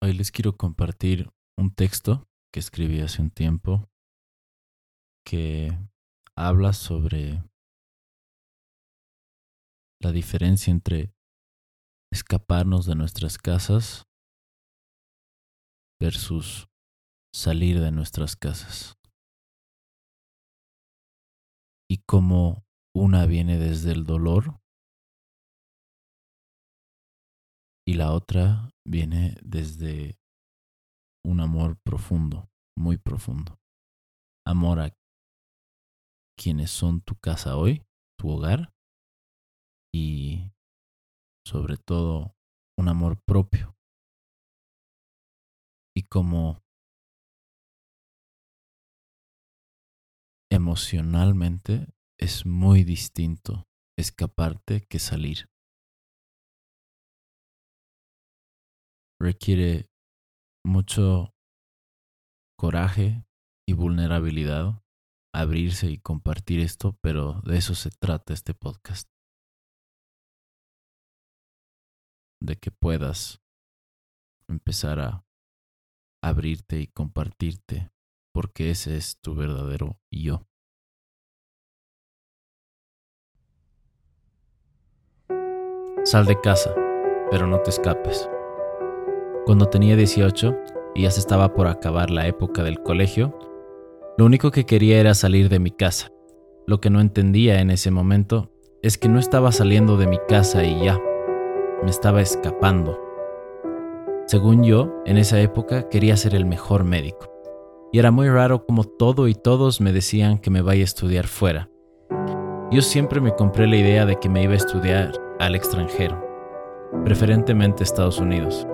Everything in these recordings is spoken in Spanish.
Hoy les quiero compartir un texto que escribí hace un tiempo que habla sobre la diferencia entre escaparnos de nuestras casas versus salir de nuestras casas. Y cómo una viene desde el dolor y la otra viene desde un amor profundo, muy profundo. Amor a quienes son tu casa hoy, tu hogar, y sobre todo un amor propio. Y como emocionalmente es muy distinto escaparte que salir. Requiere mucho coraje y vulnerabilidad abrirse y compartir esto, pero de eso se trata este podcast. De que puedas empezar a abrirte y compartirte, porque ese es tu verdadero yo. Sal de casa, pero no te escapes. Cuando tenía 18 y ya se estaba por acabar la época del colegio, lo único que quería era salir de mi casa. Lo que no entendía en ese momento es que no estaba saliendo de mi casa y ya, me estaba escapando. Según yo, en esa época quería ser el mejor médico. Y era muy raro como todo y todos me decían que me vaya a estudiar fuera. Yo siempre me compré la idea de que me iba a estudiar al extranjero, preferentemente Estados Unidos.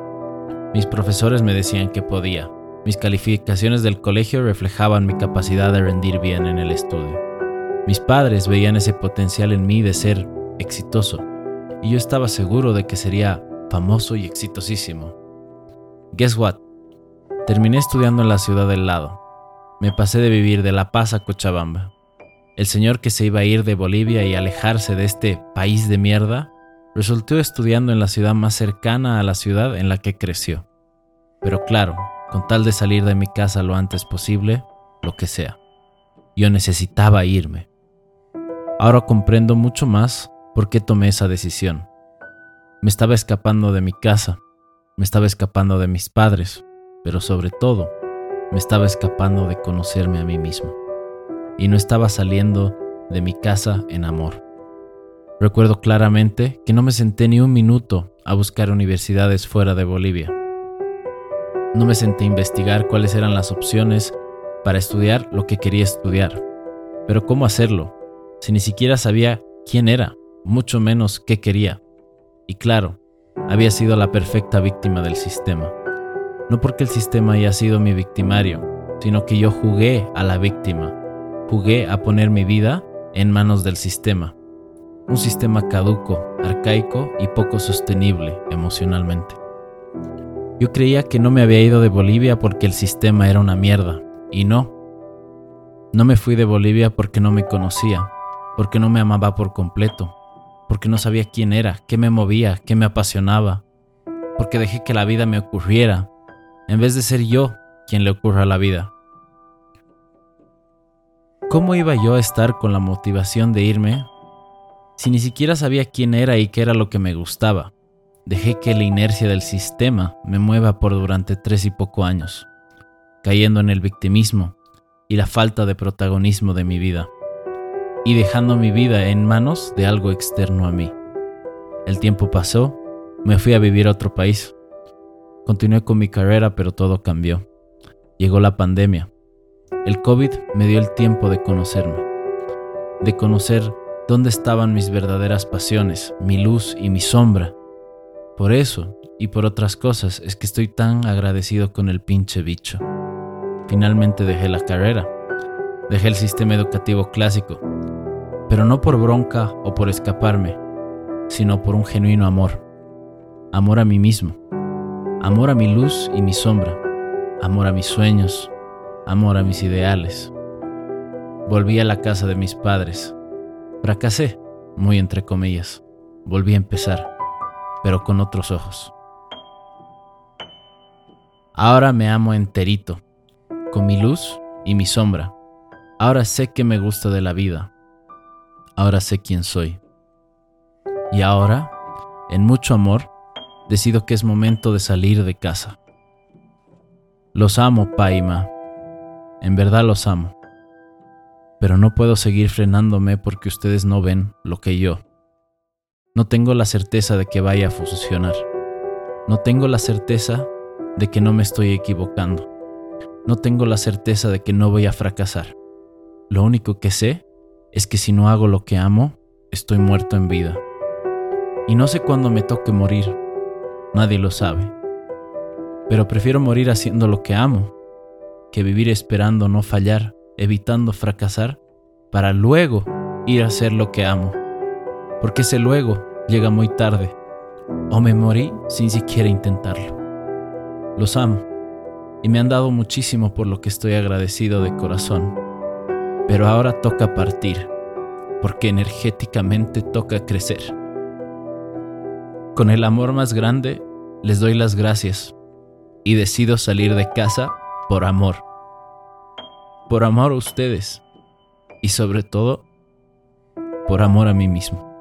Mis profesores me decían que podía. Mis calificaciones del colegio reflejaban mi capacidad de rendir bien en el estudio. Mis padres veían ese potencial en mí de ser exitoso, y yo estaba seguro de que sería famoso y exitosísimo. Guess what? Terminé estudiando en la ciudad del lado. Me pasé de vivir de La Paz a Cochabamba. El señor que se iba a ir de Bolivia y alejarse de este país de mierda resultó estudiando en la ciudad más cercana a la ciudad en la que creció. Pero claro, con tal de salir de mi casa lo antes posible, lo que sea. Yo necesitaba irme. Ahora comprendo mucho más por qué tomé esa decisión. Me estaba escapando de mi casa, me estaba escapando de mis padres, pero sobre todo, me estaba escapando de conocerme a mí mismo. Y no estaba saliendo de mi casa en amor. Recuerdo claramente que no me senté ni un minuto a buscar universidades fuera de Bolivia. No me senté a investigar cuáles eran las opciones para estudiar lo que quería estudiar. Pero ¿cómo hacerlo? Si ni siquiera sabía quién era, mucho menos qué quería. Y claro, había sido la perfecta víctima del sistema. No porque el sistema haya sido mi victimario, sino que yo jugué a la víctima. Jugué a poner mi vida en manos del sistema un sistema caduco, arcaico y poco sostenible emocionalmente. Yo creía que no me había ido de Bolivia porque el sistema era una mierda, y no. No me fui de Bolivia porque no me conocía, porque no me amaba por completo, porque no sabía quién era, qué me movía, qué me apasionaba, porque dejé que la vida me ocurriera, en vez de ser yo quien le ocurra la vida. ¿Cómo iba yo a estar con la motivación de irme si ni siquiera sabía quién era y qué era lo que me gustaba. Dejé que la inercia del sistema me mueva por durante tres y poco años, cayendo en el victimismo y la falta de protagonismo de mi vida, y dejando mi vida en manos de algo externo a mí. El tiempo pasó, me fui a vivir a otro país. Continué con mi carrera, pero todo cambió. Llegó la pandemia. El COVID me dio el tiempo de conocerme, de conocer dónde estaban mis verdaderas pasiones, mi luz y mi sombra. Por eso, y por otras cosas, es que estoy tan agradecido con el pinche bicho. Finalmente dejé la carrera, dejé el sistema educativo clásico, pero no por bronca o por escaparme, sino por un genuino amor. Amor a mí mismo, amor a mi luz y mi sombra, amor a mis sueños, amor a mis ideales. Volví a la casa de mis padres, Fracasé, muy entre comillas. Volví a empezar, pero con otros ojos. Ahora me amo enterito, con mi luz y mi sombra. Ahora sé que me gusta de la vida. Ahora sé quién soy. Y ahora, en mucho amor, decido que es momento de salir de casa. Los amo, Paima. En verdad los amo. Pero no puedo seguir frenándome porque ustedes no ven lo que yo. No tengo la certeza de que vaya a funcionar. No tengo la certeza de que no me estoy equivocando. No tengo la certeza de que no voy a fracasar. Lo único que sé es que si no hago lo que amo, estoy muerto en vida. Y no sé cuándo me toque morir. Nadie lo sabe. Pero prefiero morir haciendo lo que amo, que vivir esperando no fallar, evitando fracasar, para luego ir a hacer lo que amo. Porque ese luego llega muy tarde, o me morí sin siquiera intentarlo. Los amo y me han dado muchísimo por lo que estoy agradecido de corazón. Pero ahora toca partir, porque energéticamente toca crecer. Con el amor más grande les doy las gracias y decido salir de casa por amor. Por amor a ustedes y sobre todo por amor a mí mismo.